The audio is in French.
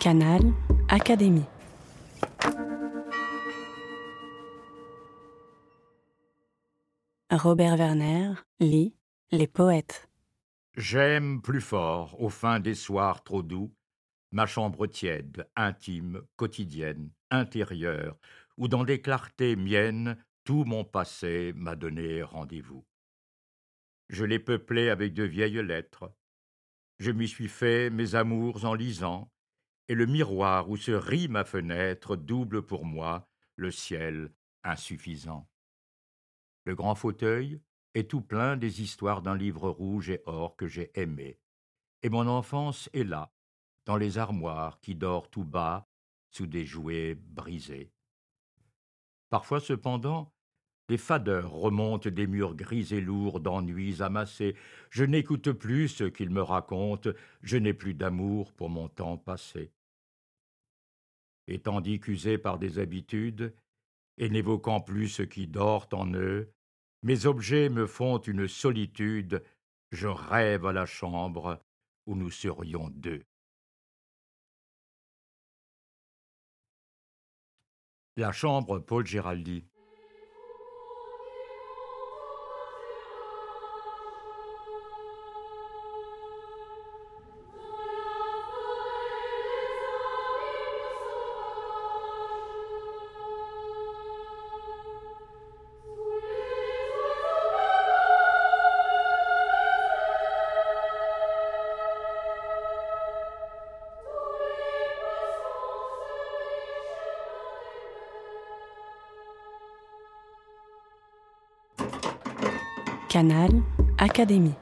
Canal Académie. Robert Werner lit Les poètes. J'aime plus fort, au fin des soirs trop doux, ma chambre tiède, intime, quotidienne, intérieure, où dans des clartés miennes, tout mon passé m'a donné rendez-vous. Je l'ai peuplé avec de vieilles lettres. Je m'y suis fait mes amours en lisant, et le miroir où se rit ma fenêtre double pour moi le ciel insuffisant. Le grand fauteuil est tout plein des histoires d'un livre rouge et or que j'ai aimé, et mon enfance est là, dans les armoires qui dort tout bas sous des jouets brisés. Parfois cependant, des fadeurs remontent des murs gris et lourds d'ennuis amassés. Je n'écoute plus ce qu'ils me racontent, je n'ai plus d'amour pour mon temps passé. Et tandis qu'usés par des habitudes, et n'évoquant plus ce qui dort en eux, mes objets me font une solitude, je rêve à la chambre où nous serions deux. La chambre Paul Géraldi. Canal Académie.